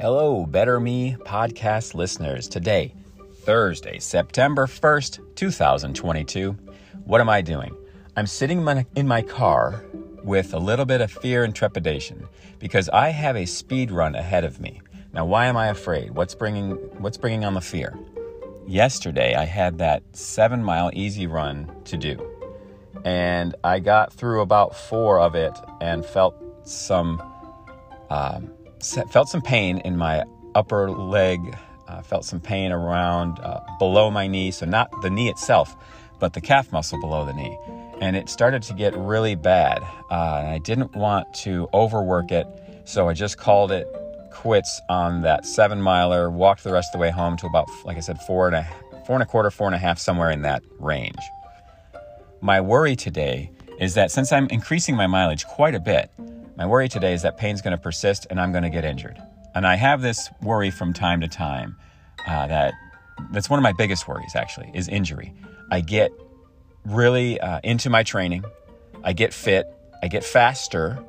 Hello, Better Me podcast listeners. Today, Thursday, September 1st, 2022. What am I doing? I'm sitting in my car with a little bit of fear and trepidation because I have a speed run ahead of me. Now, why am I afraid? What's bringing what's bringing on the fear? Yesterday, I had that 7-mile easy run to do. And I got through about 4 of it and felt some um, felt some pain in my upper leg, uh, felt some pain around uh, below my knee. So, not the knee itself, but the calf muscle below the knee. And it started to get really bad. Uh, and I didn't want to overwork it. So, I just called it quits on that seven miler, walked the rest of the way home to about, like I said, four and a, four and a quarter, four and a half, somewhere in that range. My worry today is that since I'm increasing my mileage quite a bit, my worry today is that pain's going to persist and I'm going to get injured. And I have this worry from time to time uh, that that's one of my biggest worries actually is injury. I get really uh, into my training, I get fit, I get faster,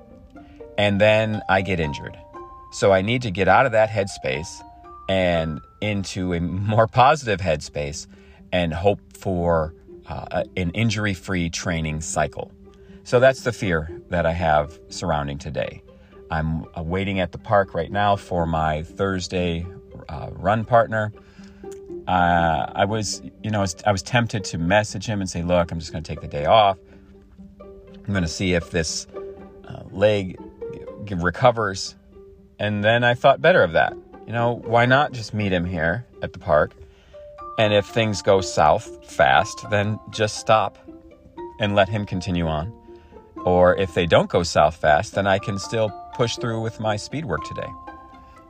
and then I get injured. So I need to get out of that headspace and into a more positive headspace and hope for uh, an injury free training cycle. So that's the fear that I have surrounding today. I'm waiting at the park right now for my Thursday uh, run partner. Uh, I was, you know, I was tempted to message him and say, "Look, I'm just going to take the day off. I'm going to see if this uh, leg recovers." And then I thought better of that. You know, why not just meet him here at the park? And if things go south fast, then just stop and let him continue on. Or if they don't go south fast, then I can still push through with my speed work today.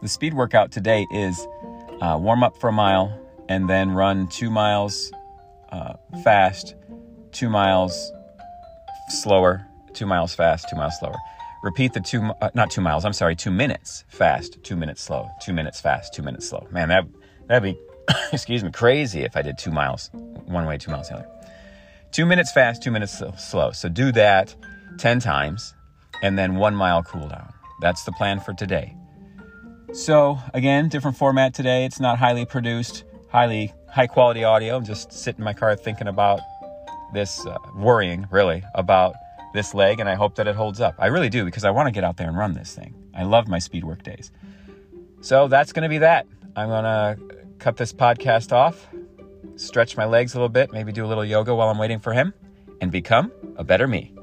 The speed workout today is uh, warm up for a mile and then run two miles uh, fast, two miles slower, two miles fast, two miles slower. Repeat the two, uh, not two miles, I'm sorry, two minutes fast, two minutes slow, two minutes fast, two minutes slow. Man, that, that'd be, excuse me, crazy if I did two miles one way, two miles the other. Two minutes fast, two minutes slow. So do that 10 times, and then one mile cool down. That's the plan for today. So, again, different format today. It's not highly produced, highly high quality audio. I'm just sitting in my car thinking about this, uh, worrying really about this leg, and I hope that it holds up. I really do because I want to get out there and run this thing. I love my speed work days. So, that's going to be that. I'm going to cut this podcast off, stretch my legs a little bit, maybe do a little yoga while I'm waiting for him, and become a better me.